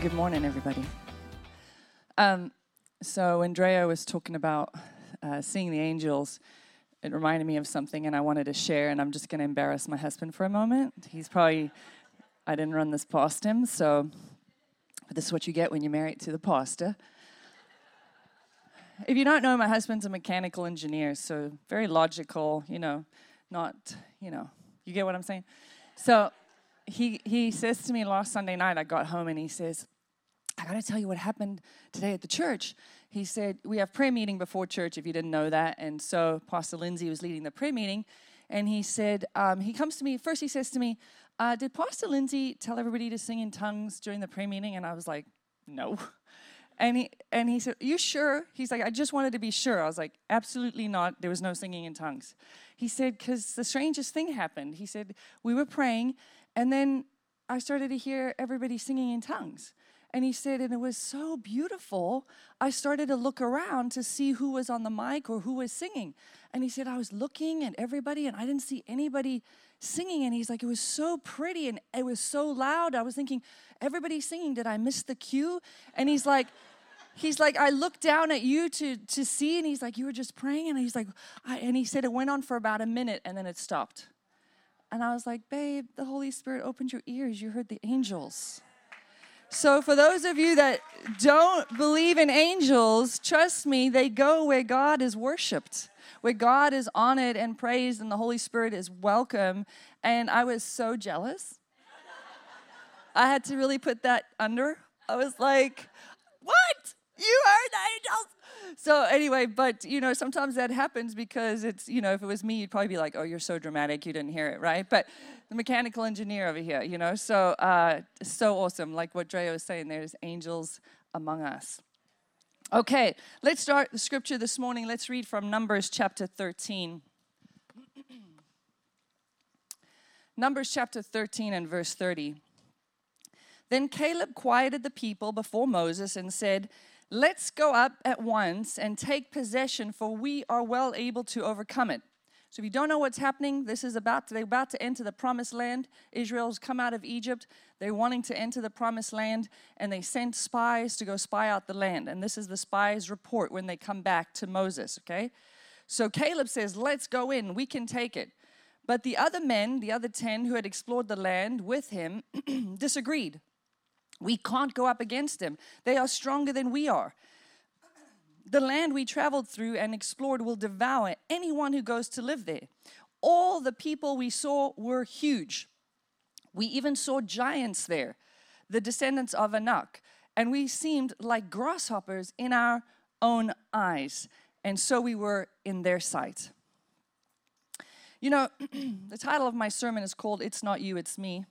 Good morning, everybody. Um, so, Andrea was talking about uh, seeing the angels. It reminded me of something, and I wanted to share. And I'm just going to embarrass my husband for a moment. He's probably, I didn't run this past him, so this is what you get when you're married to the pastor. If you don't know, my husband's a mechanical engineer, so very logical, you know, not, you know, you get what I'm saying? So, he, he says to me last Sunday night, I got home and he says, I got to tell you what happened today at the church. He said, We have prayer meeting before church, if you didn't know that. And so Pastor Lindsay was leading the prayer meeting. And he said, um, He comes to me, first he says to me, uh, Did Pastor Lindsay tell everybody to sing in tongues during the prayer meeting? And I was like, No. And he, and he said, You sure? He's like, I just wanted to be sure. I was like, Absolutely not. There was no singing in tongues. He said, Because the strangest thing happened. He said, We were praying, and then I started to hear everybody singing in tongues. And he said, and it was so beautiful. I started to look around to see who was on the mic or who was singing. And he said, I was looking at everybody and I didn't see anybody singing. And he's like, it was so pretty and it was so loud. I was thinking, everybody's singing. Did I miss the cue? And he's like, he's like, I looked down at you to, to see, and he's like, you were just praying. And he's like, and he said it went on for about a minute and then it stopped. And I was like, babe, the Holy Spirit opened your ears. You heard the angels. So, for those of you that don't believe in angels, trust me, they go where God is worshiped, where God is honored and praised, and the Holy Spirit is welcome. And I was so jealous. I had to really put that under. I was like, what? You are the angels? So anyway, but you know, sometimes that happens because it's, you know, if it was me, you'd probably be like, oh, you're so dramatic, you didn't hear it, right? But the mechanical engineer over here, you know, so uh, so awesome. Like what Drea was saying, there's angels among us. Okay, let's start the scripture this morning. Let's read from Numbers chapter 13. Numbers chapter 13 and verse 30. Then Caleb quieted the people before Moses and said, Let's go up at once and take possession, for we are well able to overcome it. So if you don't know what's happening, this is about to, they're about to enter the promised land. Israel's come out of Egypt. They're wanting to enter the promised land, and they sent spies to go spy out the land. And this is the spies' report when they come back to Moses, okay? So Caleb says, Let's go in, we can take it. But the other men, the other 10 who had explored the land with him, disagreed. We can't go up against them. They are stronger than we are. The land we traveled through and explored will devour anyone who goes to live there. All the people we saw were huge. We even saw giants there, the descendants of Anak, and we seemed like grasshoppers in our own eyes, and so we were in their sight. You know, the title of my sermon is called It's Not You, It's Me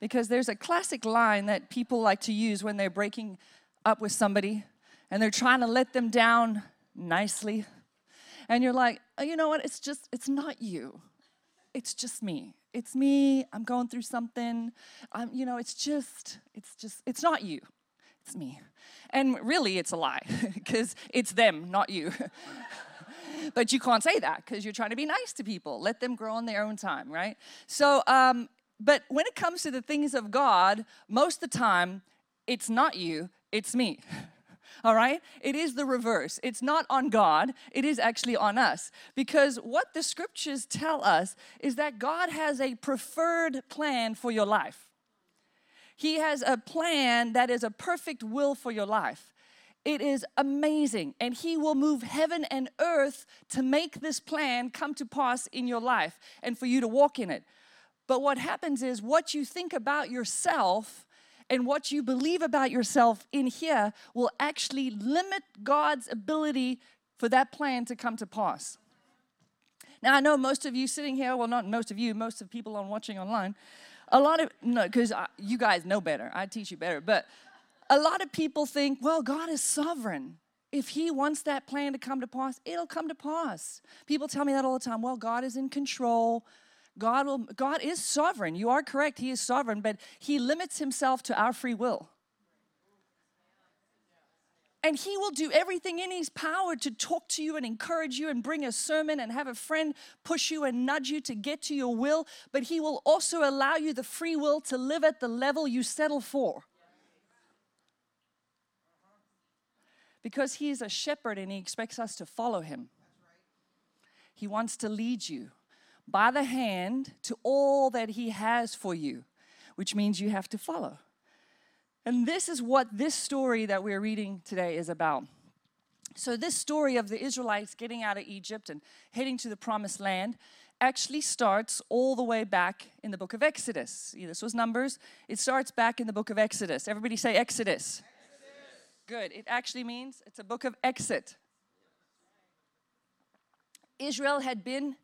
because there's a classic line that people like to use when they're breaking up with somebody and they're trying to let them down nicely. And you're like, oh, you know what? It's just, it's not you. It's just me. It's me. I'm going through something. I'm, you know, it's just, it's just, it's not you. It's me. And really, it's a lie because it's them, not you. but you can't say that because you're trying to be nice to people. Let them grow on their own time, right? So um, but when it comes to the things of God, most of the time, it's not you, it's me. All right? It is the reverse. It's not on God, it is actually on us. Because what the scriptures tell us is that God has a preferred plan for your life. He has a plan that is a perfect will for your life. It is amazing, and He will move heaven and earth to make this plan come to pass in your life and for you to walk in it. But what happens is what you think about yourself and what you believe about yourself in here will actually limit God's ability for that plan to come to pass. Now, I know most of you sitting here, well, not most of you, most of people on watching online, a lot of, no, because you guys know better. I teach you better. But a lot of people think, well, God is sovereign. If He wants that plan to come to pass, it'll come to pass. People tell me that all the time. Well, God is in control. God will God is sovereign. You are correct. He is sovereign, but he limits himself to our free will. And he will do everything in his power to talk to you and encourage you and bring a sermon and have a friend push you and nudge you to get to your will, but he will also allow you the free will to live at the level you settle for. Because He is a shepherd and He expects us to follow Him. He wants to lead you by the hand to all that He has for you, which means you have to follow. And this is what this story that we're reading today is about. So, this story of the Israelites getting out of Egypt and heading to the promised land actually starts all the way back in the book of Exodus. This was Numbers. It starts back in the book of Exodus. Everybody say Exodus. Exodus. Good. It actually means it's a book of exit. Israel had been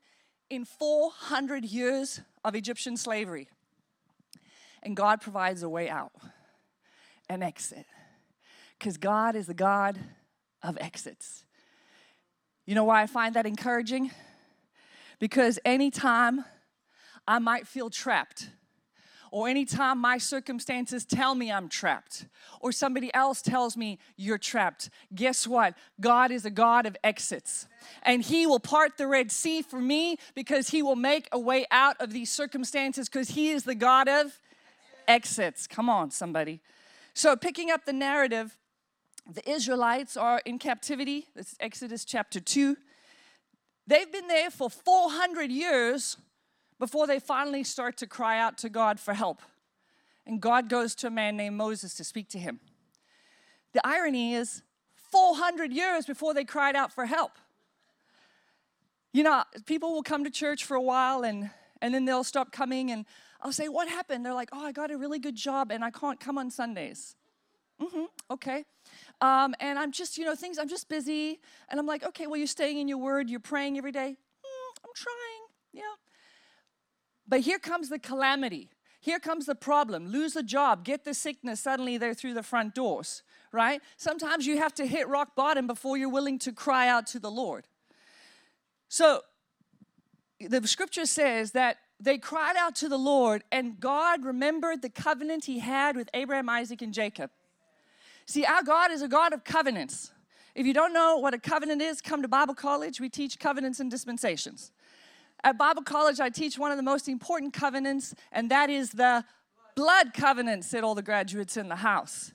in 400 years of Egyptian slavery. And God provides a way out, an exit. Because God is the God of exits. You know why I find that encouraging? Because anytime I might feel trapped, or anytime my circumstances tell me I'm trapped, or somebody else tells me you're trapped, guess what? God is a God of exits. And He will part the Red Sea for me because He will make a way out of these circumstances because He is the God of exits. Come on, somebody. So, picking up the narrative, the Israelites are in captivity. This is Exodus chapter 2. They've been there for 400 years before they finally start to cry out to God for help. And God goes to a man named Moses to speak to him. The irony is, 400 years before they cried out for help. You know, people will come to church for a while and, and then they'll stop coming, and I'll say, What happened? They're like, Oh, I got a really good job and I can't come on Sundays. Mm-hmm, okay. Um, and I'm just, you know, things, I'm just busy. And I'm like, okay, well, you're staying in your word, you're praying every day. Mm, I'm trying, yeah. But here comes the calamity. Here comes the problem. Lose a job, get the sickness, suddenly they're through the front doors, right? Sometimes you have to hit rock bottom before you're willing to cry out to the Lord. So the scripture says that they cried out to the Lord, and God remembered the covenant he had with Abraham, Isaac, and Jacob. See, our God is a God of covenants. If you don't know what a covenant is, come to Bible college. We teach covenants and dispensations. At Bible college, I teach one of the most important covenants, and that is the blood covenant, said all the graduates in the house.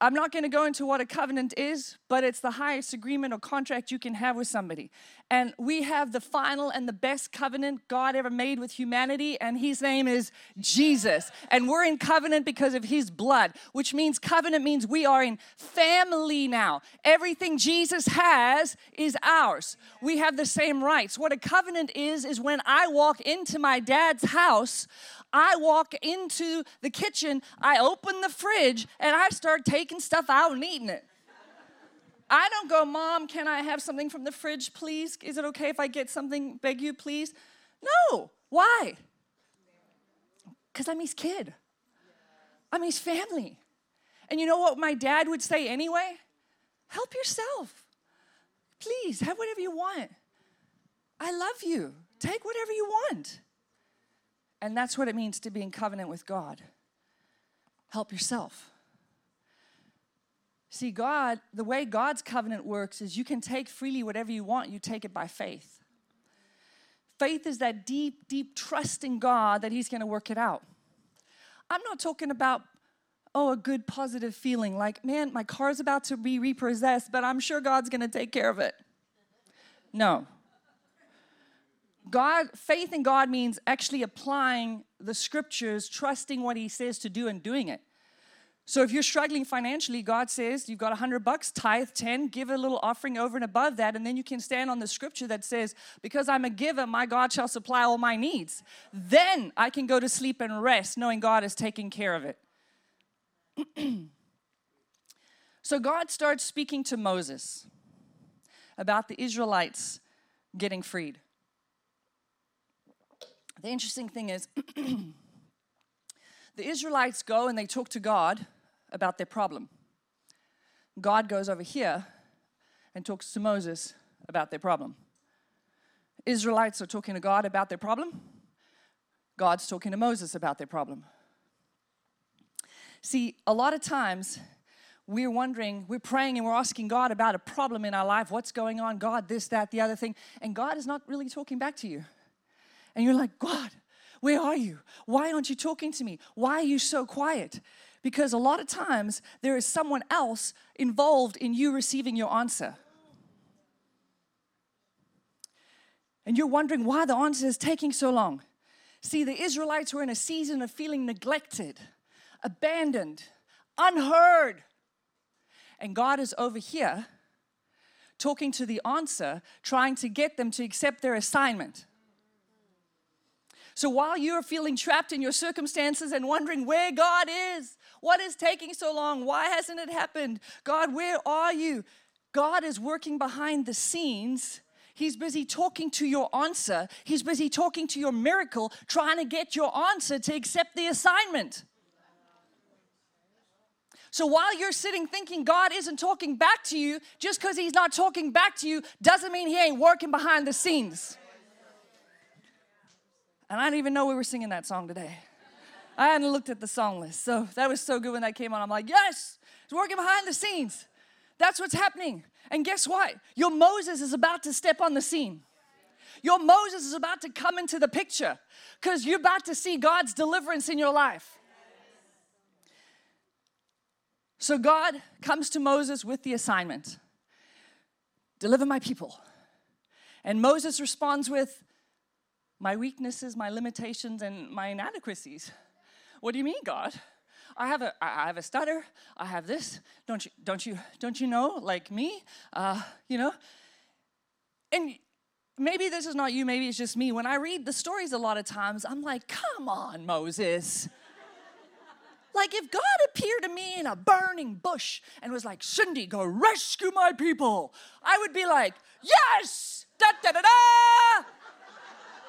I'm not going to go into what a covenant is, but it's the highest agreement or contract you can have with somebody. And we have the final and the best covenant God ever made with humanity, and his name is Jesus. And we're in covenant because of his blood, which means covenant means we are in family now. Everything Jesus has is ours. We have the same rights. What a covenant is, is when I walk into my dad's house, I walk into the kitchen, I open the fridge, and I start taking stuff out and eating it. I don't go, Mom, can I have something from the fridge, please? Is it okay if I get something? Beg you, please? No. Why? Because I'm his kid, I'm his family. And you know what my dad would say anyway? Help yourself. Please, have whatever you want. I love you. Take whatever you want. And that's what it means to be in covenant with God. Help yourself. See, God, the way God's covenant works is you can take freely whatever you want, you take it by faith. Faith is that deep, deep trust in God that He's gonna work it out. I'm not talking about, oh, a good positive feeling like, man, my car's about to be repossessed, but I'm sure God's gonna take care of it. No. God, faith in God means actually applying the scriptures, trusting what He says to do and doing it. So if you're struggling financially, God says you've got hundred bucks, tithe 10, give a little offering over and above that, and then you can stand on the scripture that says, Because I'm a giver, my God shall supply all my needs. Then I can go to sleep and rest, knowing God is taking care of it. so God starts speaking to Moses about the Israelites getting freed. The interesting thing is, the Israelites go and they talk to God about their problem. God goes over here and talks to Moses about their problem. Israelites are talking to God about their problem. God's talking to Moses about their problem. See, a lot of times we're wondering, we're praying and we're asking God about a problem in our life. What's going on? God, this, that, the other thing. And God is not really talking back to you. And you're like, God, where are you? Why aren't you talking to me? Why are you so quiet? Because a lot of times there is someone else involved in you receiving your answer. And you're wondering why the answer is taking so long. See, the Israelites were in a season of feeling neglected, abandoned, unheard. And God is over here talking to the answer, trying to get them to accept their assignment. So while you're feeling trapped in your circumstances and wondering where God is, what is taking so long? Why hasn't it happened? God, where are you? God is working behind the scenes. He's busy talking to your answer. He's busy talking to your miracle, trying to get your answer to accept the assignment. So while you're sitting thinking God isn't talking back to you, just because He's not talking back to you doesn't mean He ain't working behind the scenes. And I didn't even know we were singing that song today. I hadn't looked at the song list. So that was so good when that came on. I'm like, yes, it's working behind the scenes. That's what's happening. And guess what? Your Moses is about to step on the scene. Your Moses is about to come into the picture because you're about to see God's deliverance in your life. So God comes to Moses with the assignment deliver my people. And Moses responds with, my weaknesses, my limitations, and my inadequacies. What do you mean, God? I have a I have a stutter. I have this. Don't you don't you don't you know? Like me, uh, you know. And maybe this is not you. Maybe it's just me. When I read the stories, a lot of times I'm like, "Come on, Moses." Like if God appeared to me in a burning bush and was like, Cindy, go rescue my people, I would be like, yes! Da da da da!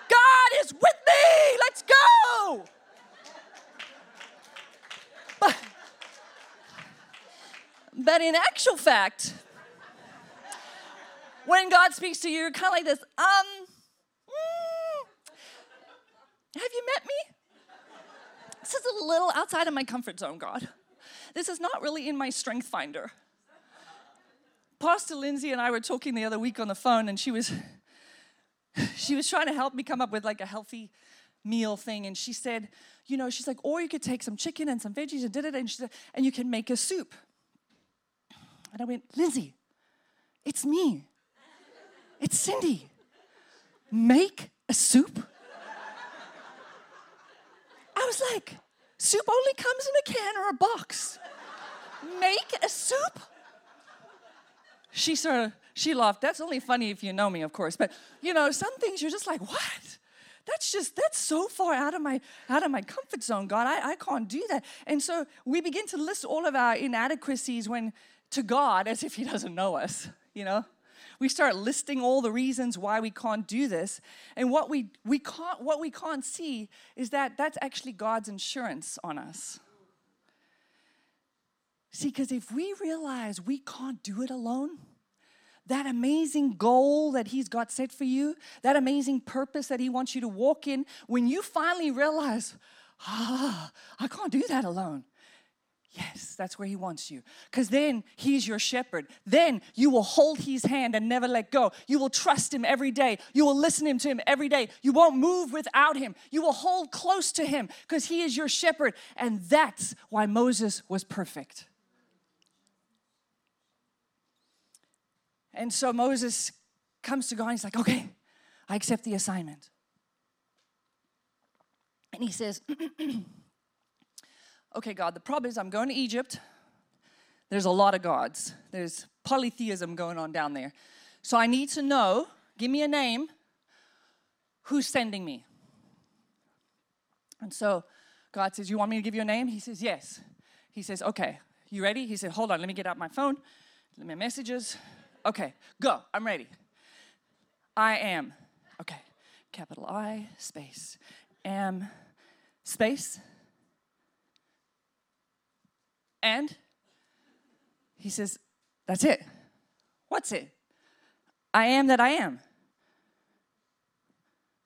God is with me! Let's go! But, in actual fact, when God speaks to you, you're kind of like this, um, mm, have you met me? This is a little outside of my comfort zone, God. This is not really in my strength finder. Pastor Lindsay and I were talking the other week on the phone, and she was she was trying to help me come up with like a healthy meal thing. And she said, you know, she's like, or you could take some chicken and some veggies and did it, and she said, and you can make a soup. And I went, Lindsay, it's me. It's Cindy. Make a soup? I was like, soup only comes in a can or a box. Make a soup? She sort of, she laughed. That's only funny if you know me, of course. But you know, some things you're just like, what? That's just that's so far out of my out of my comfort zone, God. I, I can't do that. And so we begin to list all of our inadequacies when to God as if He doesn't know us, you know? we start listing all the reasons why we can't do this and what we, we can't what we can't see is that that's actually god's insurance on us see because if we realize we can't do it alone that amazing goal that he's got set for you that amazing purpose that he wants you to walk in when you finally realize ah i can't do that alone Yes, that's where He wants you. Because then He's your shepherd. Then you will hold His hand and never let go. You will trust Him every day. You will listen to Him every day. You won't move without Him. You will hold close to Him because He is your shepherd. And that's why Moses was perfect. And so Moses comes to God and he's like, okay, I accept the assignment. And he says, okay, God, the problem is I'm going to Egypt. There's a lot of gods, there's polytheism going on down there. So I need to know, give me a name, who's sending me? And so God says, You want me to give you a name? He says, Yes. He says, Okay, you ready? He said, Hold on, let me get out my phone, let me messages. Okay, go, I'm ready. I am. Okay, capital I, space, am, space, and he says, That's it. What's it? I am that I am.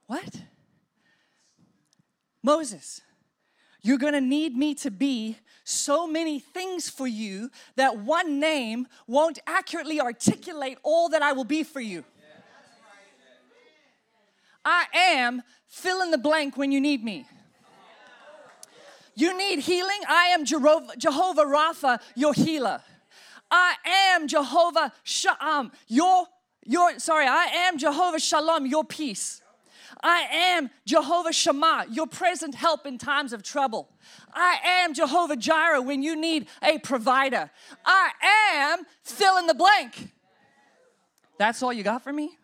What? Moses, you're going to need me to be so many things for you that one name won't accurately articulate all that I will be for you. I am fill in the blank when you need me. You need healing? I am Jehovah, Rapha, your healer. I am Jehovah Shalom, um, your, your, sorry, I am Jehovah Shalom, your peace. I am Jehovah Shammah, your present help in times of trouble. I am Jehovah Jireh when you need a provider. I am fill in the blank. That's all you got for me?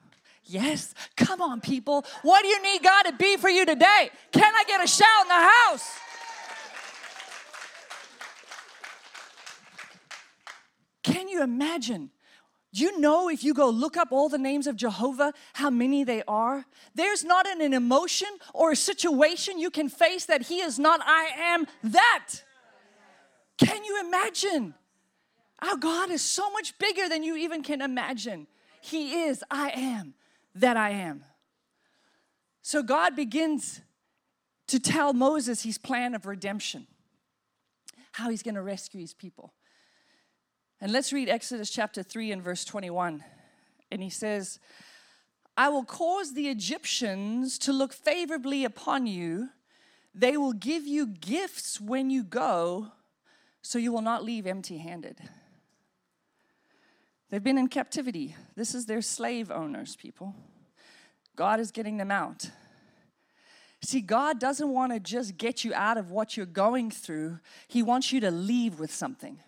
Yes. Come on, people. What do you need God to be for you today? Can I get a shout in the house? Can you imagine? You know, if you go look up all the names of Jehovah, how many they are? There's not an, an emotion or a situation you can face that He is not, I am that. Can you imagine? Our God is so much bigger than you even can imagine. He is, I am that I am. So God begins to tell Moses his plan of redemption, how he's going to rescue his people. And let's read Exodus chapter 3 and verse 21. And he says, I will cause the Egyptians to look favorably upon you. They will give you gifts when you go, so you will not leave empty handed. They've been in captivity. This is their slave owners, people. God is getting them out. See, God doesn't want to just get you out of what you're going through, He wants you to leave with something.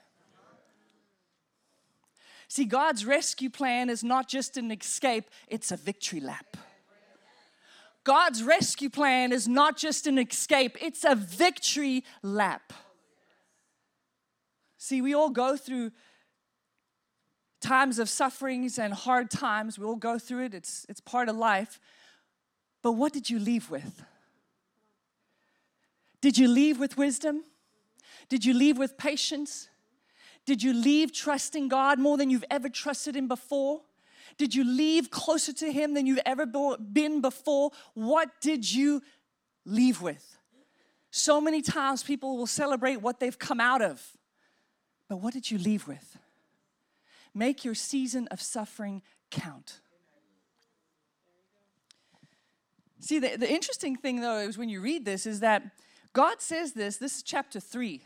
See, God's rescue plan is not just an escape, it's a victory lap. God's rescue plan is not just an escape, it's a victory lap. See, we all go through times of sufferings and hard times. We all go through it, it's, it's part of life. But what did you leave with? Did you leave with wisdom? Did you leave with patience? Did you leave trusting God more than you've ever trusted Him before? Did you leave closer to Him than you've ever been before? What did you leave with? So many times people will celebrate what they've come out of, but what did you leave with? Make your season of suffering count. See, the, the interesting thing though is when you read this is that God says this, this is chapter 3.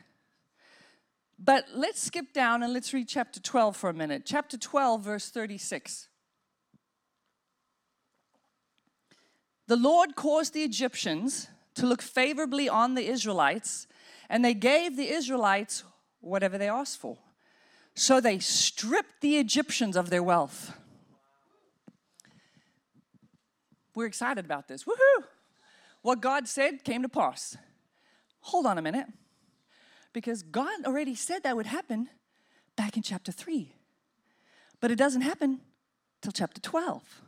But let's skip down and let's read chapter 12 for a minute. Chapter 12, verse 36. The Lord caused the Egyptians to look favorably on the Israelites, and they gave the Israelites whatever they asked for. So they stripped the Egyptians of their wealth. We're excited about this. Woohoo! What God said came to pass. Hold on a minute. Because God already said that would happen back in chapter 3. But it doesn't happen till chapter 12.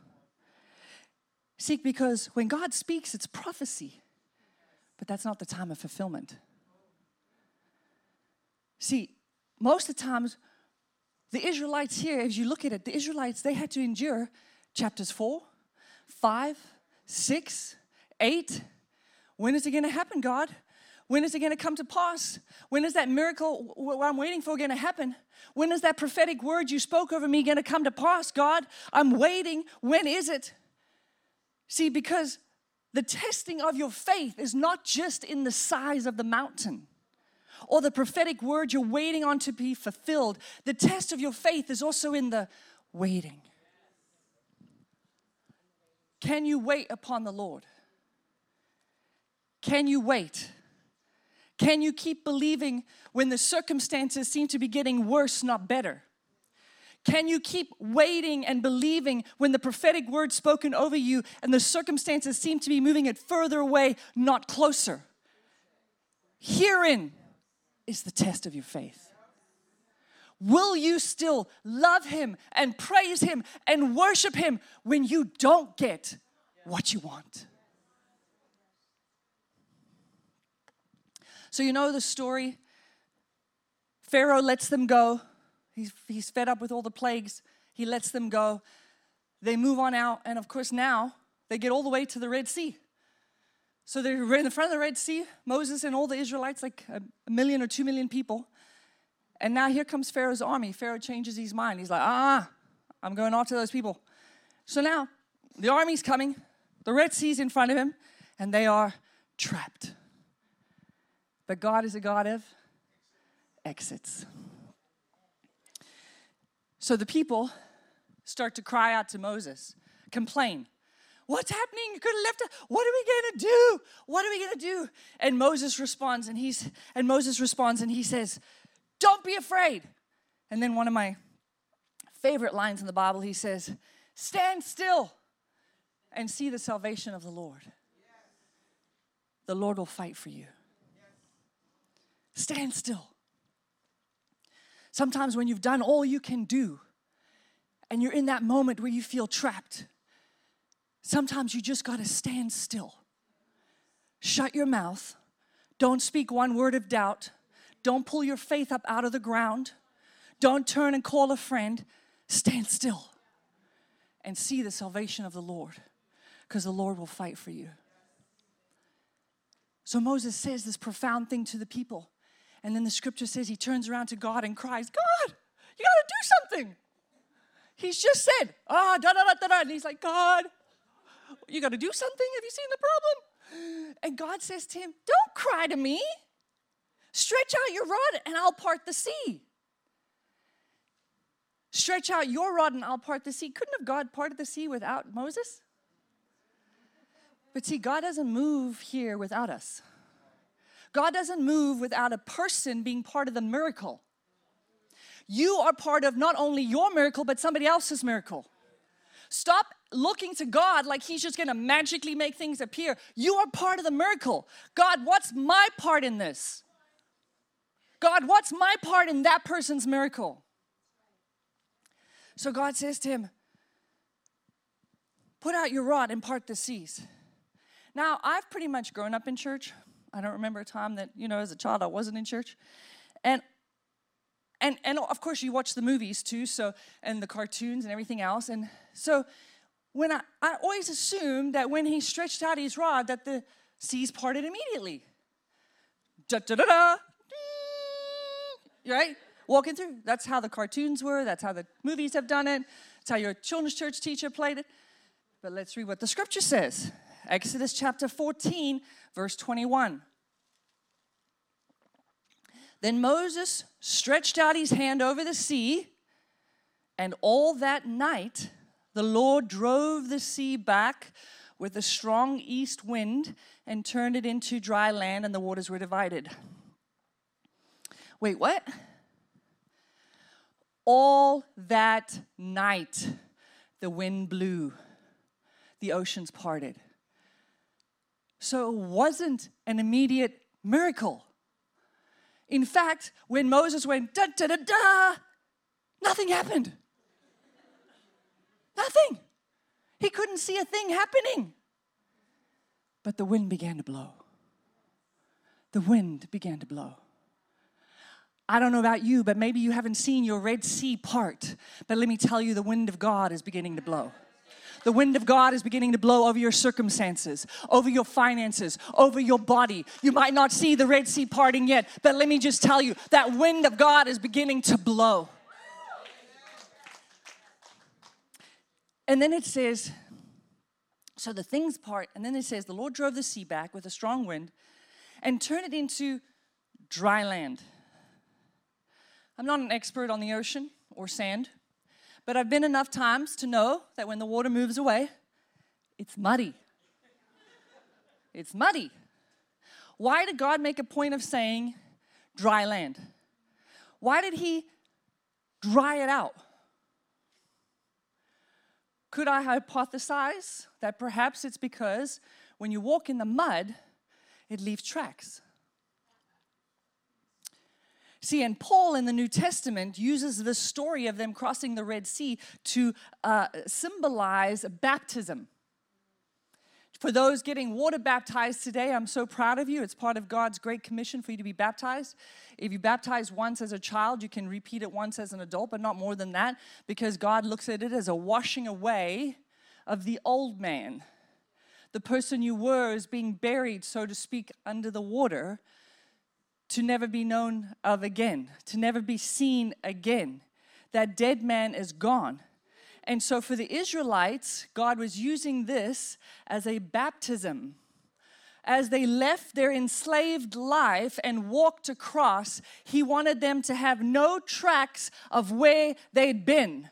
See, because when God speaks, it's prophecy, but that's not the time of fulfillment. See, most of the times the Israelites here, as you look at it, the Israelites, they had to endure chapters 4, 5, 6, 8. When is it going to happen, God? When is it going to come to pass? When is that miracle I'm waiting for going to happen? When is that prophetic word you spoke over me going to come to pass, God? I'm waiting. When is it? See, because the testing of your faith is not just in the size of the mountain or the prophetic word you're waiting on to be fulfilled. The test of your faith is also in the waiting. Can you wait upon the Lord? Can you wait? Can you keep believing when the circumstances seem to be getting worse, not better? Can you keep waiting and believing when the prophetic word spoken over you and the circumstances seem to be moving it further away, not closer? Herein is the test of your faith. Will you still love Him and praise Him and worship Him when you don't get what you want? So, you know the story. Pharaoh lets them go. He's, he's fed up with all the plagues. He lets them go. They move on out. And of course, now they get all the way to the Red Sea. So they're in the front of the Red Sea, Moses and all the Israelites, like a million or two million people. And now here comes Pharaoh's army. Pharaoh changes his mind. He's like, ah, I'm going after those people. So now the army's coming, the Red Sea's in front of him, and they are trapped. But God is a God of exits. So the people start to cry out to Moses, complain. What's happening? You could have left. What are we to do? What are we to do? And Moses responds, and he's and Moses responds, and he says, "Don't be afraid." And then one of my favorite lines in the Bible, he says, "Stand still and see the salvation of the Lord." The Lord will fight for you. Stand still. Sometimes when you've done all you can do, and you're in that moment where you feel trapped Sometimes you just got to stand still. Shut your mouth. Don't speak one word of doubt. Don't pull your faith up out of the ground. Don't turn and call a friend. Stand still and see the salvation of the Lord because the Lord will fight for you. So Moses says this profound thing to the people. And then the scripture says he turns around to God and cries, God, you got to do something. He's just said, ah, oh, da da da da da. And he's like, God, you got to do something? Have you seen the problem? And God says to him, Don't cry to me. Stretch out your rod and I'll part the sea. Stretch out your rod and I'll part the sea. Couldn't have God parted the sea without Moses? But see, God doesn't move here without us. God doesn't move without a person being part of the miracle. You are part of not only your miracle, but somebody else's miracle. Stop looking to God like He's just gonna magically make things appear. You are part of the miracle. God, what's my part in this? God, what's my part in that person's miracle? So God says to him, Put out your rod and part the seas. Now, I've pretty much grown up in church. I don't remember a time that, you know, as a child I wasn't in church. And and and of course you watch the movies too, so and the cartoons and everything else. And so when I, I always assumed that when he stretched out his rod, that the seas parted immediately. Da da da da. Right? Walking through. That's how the cartoons were. That's how the movies have done it. That's how your children's church teacher played it. But let's read what the scripture says Exodus chapter 14, verse 21. Then Moses stretched out his hand over the sea, and all that night the Lord drove the sea back with a strong east wind and turned it into dry land, and the waters were divided. Wait, what? All that night, the wind blew, the oceans parted. So it wasn't an immediate miracle. In fact, when Moses went da da da da, nothing happened. Nothing. He couldn't see a thing happening. But the wind began to blow. The wind began to blow. I don't know about you, but maybe you haven't seen your Red Sea part. But let me tell you, the wind of God is beginning to blow. The wind of God is beginning to blow over your circumstances, over your finances, over your body. You might not see the Red Sea parting yet, but let me just tell you that wind of God is beginning to blow. And then it says, so the things part, and then it says, the Lord drove the sea back with a strong wind and turned it into dry land. I'm not an expert on the ocean or sand, but I've been enough times to know that when the water moves away, it's muddy. It's muddy. Why did God make a point of saying dry land? Why did He dry it out? Could I hypothesize that perhaps it's because when you walk in the mud, it leaves tracks? See, and Paul in the New Testament uses the story of them crossing the Red Sea to uh, symbolize baptism. For those getting water baptized today, I'm so proud of you. It's part of God's great commission for you to be baptized. If you baptize once as a child, you can repeat it once as an adult, but not more than that, because God looks at it as a washing away of the old man. The person you were is being buried, so to speak, under the water to never be known of again, to never be seen again. That dead man is gone. And so for the Israelites, God was using this as a baptism, as they left their enslaved life and walked across, He wanted them to have no tracks of where they'd been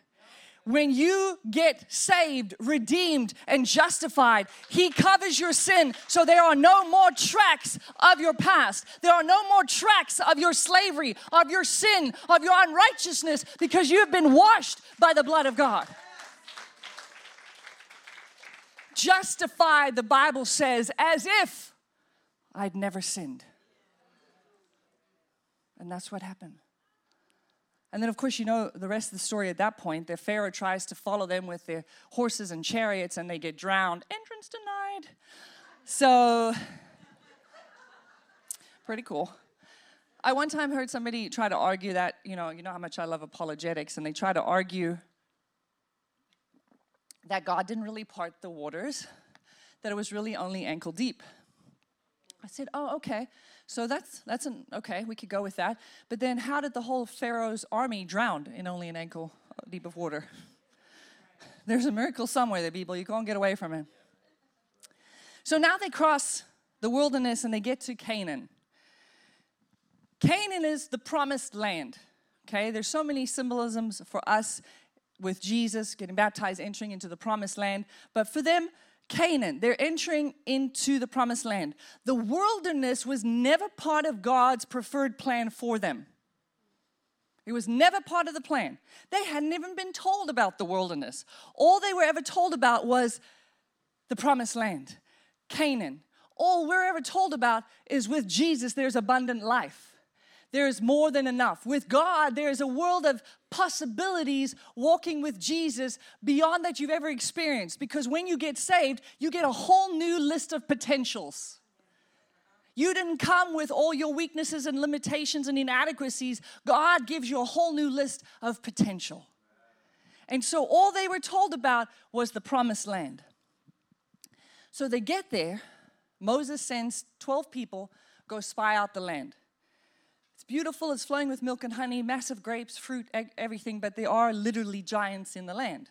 when you get saved, redeemed, and justified, He covers your sin so there are no more tracks of your past. There are no more tracks of your slavery, of your sin, of your unrighteousness because you have been washed by the blood of God. Justified, the Bible says, as if I'd never sinned. And that's what happened. And then, of course, you know the rest of the story at that point. The Pharaoh tries to follow them with their horses and chariots, and they get drowned. Entrance denied. So, pretty cool. I one time heard somebody try to argue that, you know, you know how much I love apologetics, and they try to argue that God didn't really part the waters, that it was really only ankle deep. I said, oh, okay. So that's that's an okay, we could go with that. But then how did the whole Pharaoh's army drown in only an ankle uh, deep of water? There's a miracle somewhere there, people. You can't get away from it. So now they cross the wilderness and they get to Canaan. Canaan is the promised land. Okay, there's so many symbolisms for us with Jesus getting baptized, entering into the promised land. But for them, Canaan. They're entering into the promised land. The wilderness was never part of God's preferred plan for them. It was never part of the plan. They hadn't even been told about the wilderness. All they were ever told about was the promised land, Canaan. All we're ever told about is with Jesus, there's abundant life there is more than enough. With God, there is a world of possibilities walking with Jesus beyond that you've ever experienced. Because when you get saved, you get a whole new list of potentials. You didn't come with all your weaknesses and limitations and inadequacies. God gives you a whole new list of potential. And so all they were told about was the promised land. So they get there. Moses sends 12 people go spy out the land. It's beautiful, it's flowing with milk and honey, massive grapes, fruit, everything, but there are literally giants in the land.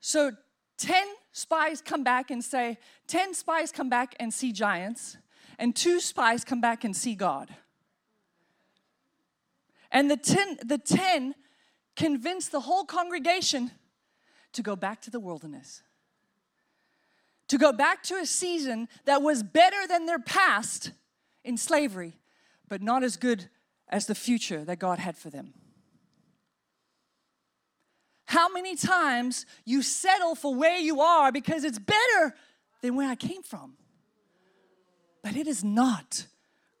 So 10 spies come back and say, 10 spies come back and see giants, and two spies come back and see God. And the 10, the 10 convince the whole congregation to go back to the wilderness. To go back to a season that was better than their past in slavery but not as good as the future that God had for them. How many times you settle for where you are because it's better than where I came from? But it is not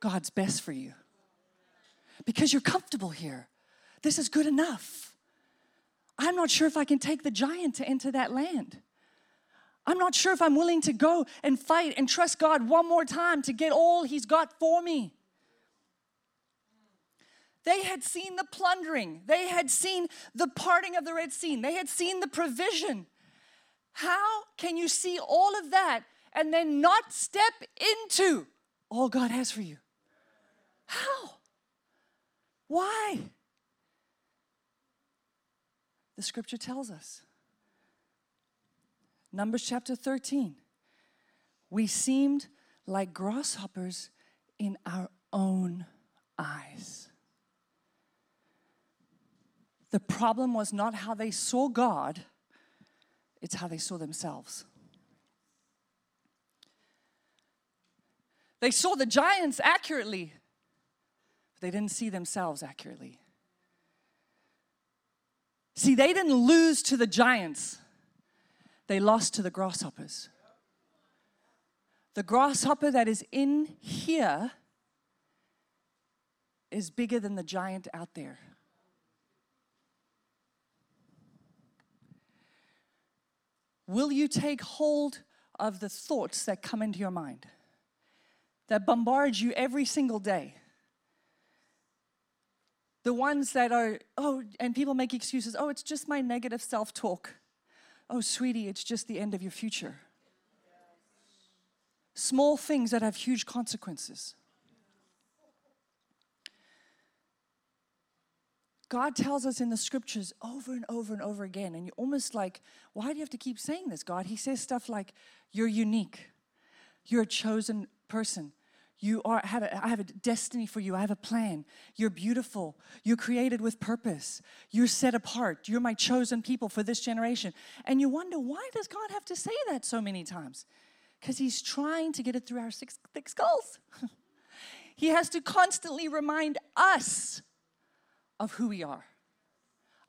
God's best for you because you're comfortable here. This is good enough. I'm not sure if I can take the giant to enter that land. I'm not sure if I'm willing to go and fight and trust God one more time to get all He's got for me. They had seen the plundering, they had seen the parting of the Red Sea, they had seen the provision. How can you see all of that and then not step into all God has for you? How? Why? The scripture tells us. Numbers chapter 13. We seemed like grasshoppers in our own eyes. The problem was not how they saw God, it's how they saw themselves. They saw the giants accurately, but they didn't see themselves accurately. See, they didn't lose to the giants, they lost to the grasshoppers. The grasshopper that is in here is bigger than the giant out there. Will you take hold of the thoughts that come into your mind, that bombard you every single day? The ones that are, oh, and people make excuses, oh, it's just my negative self talk. Oh, sweetie, it's just the end of your future. Small things that have huge consequences. God tells us in the scriptures over and over and over again, and you're almost like, why do you have to keep saying this, God? He says stuff like, You're unique, You're a chosen person. You are have a, I have a destiny for you. I have a plan. You're beautiful. You're created with purpose. You're set apart. You're my chosen people for this generation. And you wonder why does God have to say that so many times? Because he's trying to get it through our six thick skulls. he has to constantly remind us of who we are.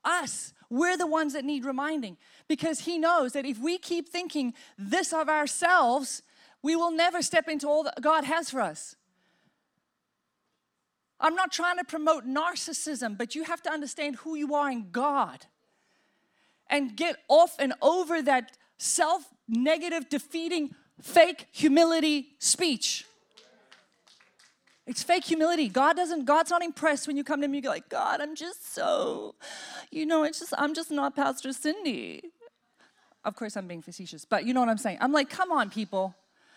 Us. We're the ones that need reminding because he knows that if we keep thinking this of ourselves, we will never step into all that God has for us. I'm not trying to promote narcissism, but you have to understand who you are in God and get off and over that self negative, defeating, fake humility speech. It's fake humility. God doesn't, God's not impressed when you come to him, you go like, God, I'm just so, you know, it's just, I'm just not Pastor Cindy. Of course, I'm being facetious, but you know what I'm saying. I'm like, come on, people.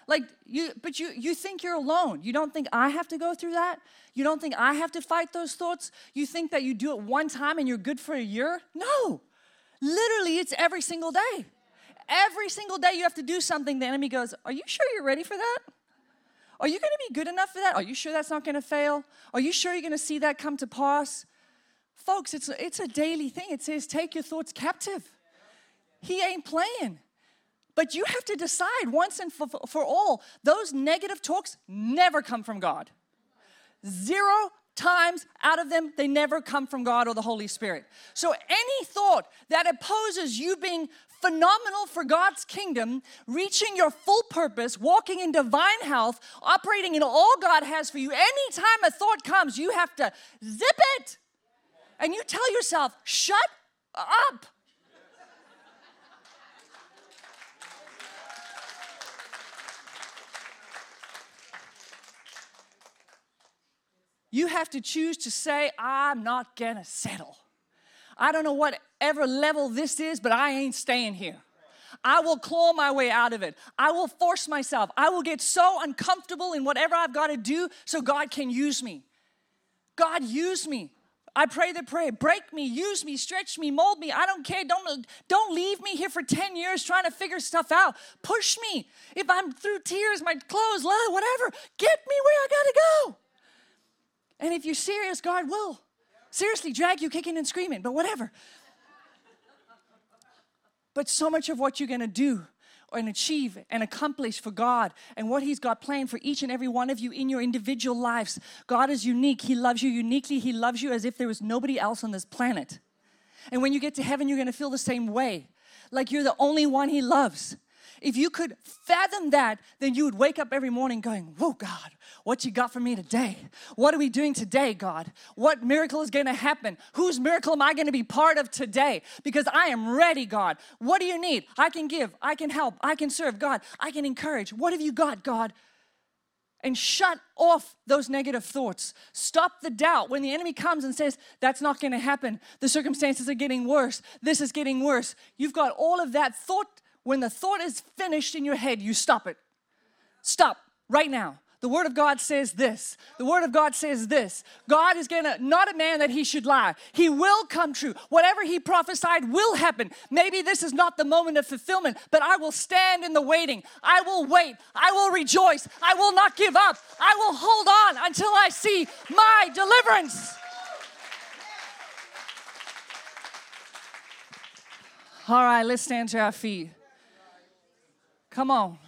Like you, but you you think you're alone. You don't think I have to go through that. You don't think I have to fight those thoughts. You think that you do it one time and you're good for a year. No, literally, it's every single day. Every single day you have to do something. The enemy goes, "Are you sure you're ready for that? Are you going to be good enough for that? Are you sure that's not going to fail? Are you sure you're going to see that come to pass?" Folks, it's it's a daily thing. It says, "Take your thoughts captive." He ain't playing. But you have to decide once and for, for all those negative talks never come from God. Zero times out of them, they never come from God or the Holy Spirit. So any thought that opposes you being phenomenal for God's kingdom, reaching your full purpose, walking in divine health, operating in all God has for you, anytime a thought comes, you have to zip it. And you tell yourself, shut up. You have to choose to say, I'm not gonna settle. I don't know whatever level this is, but I ain't staying here. I will claw my way out of it. I will force myself. I will get so uncomfortable in whatever I've got to do so God can use me. God, use me. I pray the prayer. Break me, use me, stretch me, mold me. I don't care. Don't, don't leave me here for 10 years trying to figure stuff out. Push me. If I'm through tears, my clothes, whatever, get me where I gotta go. And if you're serious, God will. Seriously, drag you kicking and screaming, but whatever. But so much of what you're gonna do and achieve and accomplish for God and what He's got planned for each and every one of you in your individual lives. God is unique. He loves you uniquely. He loves you as if there was nobody else on this planet. And when you get to heaven, you're gonna feel the same way like you're the only one He loves. If you could fathom that, then you would wake up every morning going, Whoa, God, what you got for me today? What are we doing today, God? What miracle is going to happen? Whose miracle am I going to be part of today? Because I am ready, God. What do you need? I can give, I can help, I can serve, God. I can encourage. What have you got, God? and shut off those negative thoughts. Stop the doubt. When the enemy comes and says, That's not going to happen, the circumstances are getting worse, this is getting worse, you've got all of that thought when the thought is finished in your head, you stop it. Stop right now. The Word of God says this. The Word of God says this. God is gonna, not a man that he should lie. He will come true. Whatever he prophesied will happen. Maybe this is not the moment of fulfillment, but I will stand in the waiting. I will wait. I will rejoice. I will not give up. I will hold on until I see my deliverance. All right, let's stand to our feet. Come on.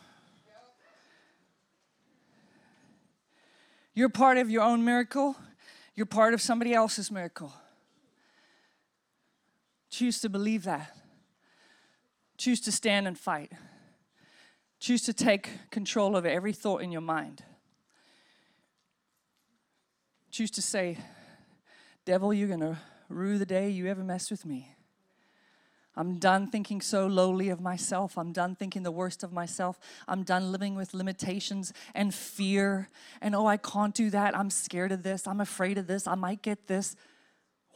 You're part of your own miracle, you're part of somebody else's miracle. Choose to believe that. Choose to stand and fight. Choose to take control of every thought in your mind. Choose to say, Devil, you're going to rue the day you ever messed with me. I'm done thinking so lowly of myself. I'm done thinking the worst of myself. I'm done living with limitations and fear. And oh, I can't do that. I'm scared of this. I'm afraid of this. I might get this.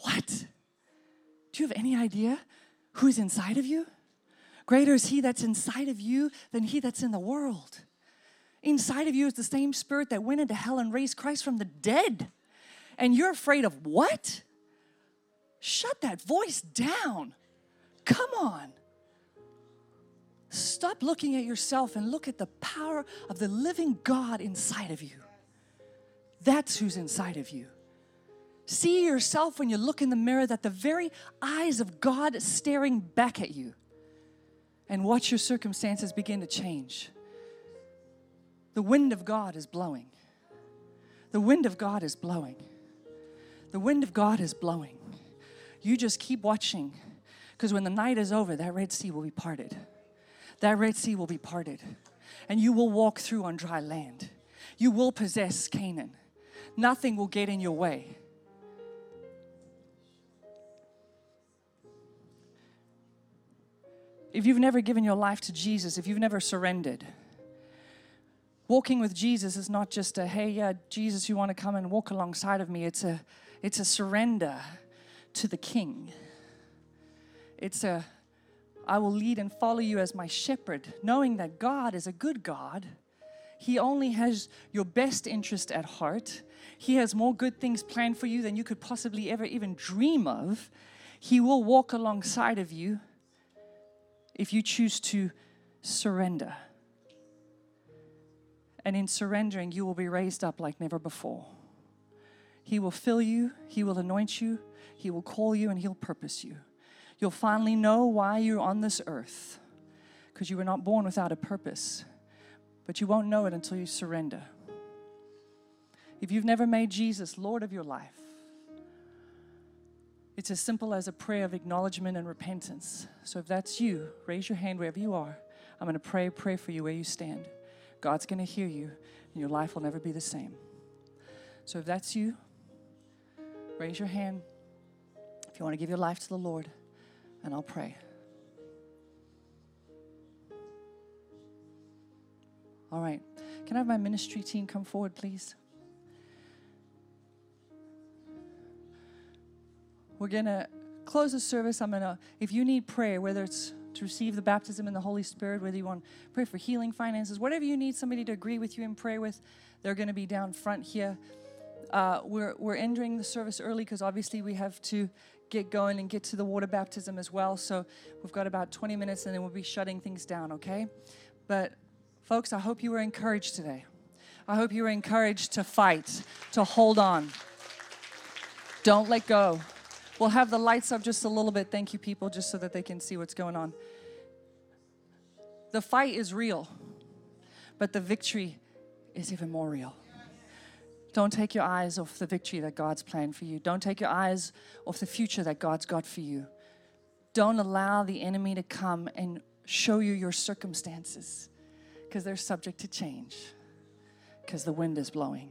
What? Do you have any idea who's inside of you? Greater is He that's inside of you than He that's in the world. Inside of you is the same spirit that went into hell and raised Christ from the dead. And you're afraid of what? Shut that voice down. Come on. Stop looking at yourself and look at the power of the living God inside of you. That's who's inside of you. See yourself when you look in the mirror that the very eyes of God staring back at you. And watch your circumstances begin to change. The wind of God is blowing. The wind of God is blowing. The wind of God is blowing. You just keep watching because when the night is over, that Red Sea will be parted. That Red Sea will be parted. And you will walk through on dry land. You will possess Canaan. Nothing will get in your way. If you've never given your life to Jesus, if you've never surrendered, walking with Jesus is not just a hey, yeah, Jesus, you want to come and walk alongside of me. It's a it's a surrender to the King. It's a I will lead and follow you as my shepherd, knowing that God is a good God. He only has your best interest at heart. He has more good things planned for you than you could possibly ever even dream of. He will walk alongside of you if you choose to surrender. And in surrendering, you will be raised up like never before. He will fill you, He will anoint you, He will call you, and He'll purpose you. You'll finally know why you're on this earth because you were not born without a purpose, but you won't know it until you surrender. If you've never made Jesus Lord of your life, it's as simple as a prayer of acknowledgement and repentance. So if that's you, raise your hand wherever you are. I'm going to pray, pray for you where you stand. God's going to hear you, and your life will never be the same. So if that's you, raise your hand if you want to give your life to the Lord and I'll pray. All right. Can I have my ministry team come forward, please? We're going to close the service. I'm going to, if you need prayer, whether it's to receive the baptism in the Holy Spirit, whether you want to pray for healing, finances, whatever you need somebody to agree with you and pray with, they're going to be down front here. Uh, we're, we're entering the service early because obviously we have to get going and get to the water baptism as well. So we've got about 20 minutes and then we'll be shutting things down, okay? But folks, I hope you were encouraged today. I hope you were encouraged to fight, to hold on. Don't let go. We'll have the lights up just a little bit. Thank you, people, just so that they can see what's going on. The fight is real, but the victory is even more real. Don't take your eyes off the victory that God's planned for you. Don't take your eyes off the future that God's got for you. Don't allow the enemy to come and show you your circumstances because they're subject to change because the wind is blowing.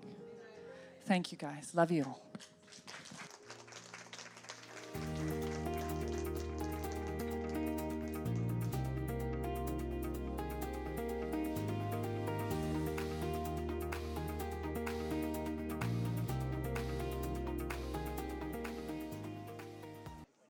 Thank you guys. Love you all.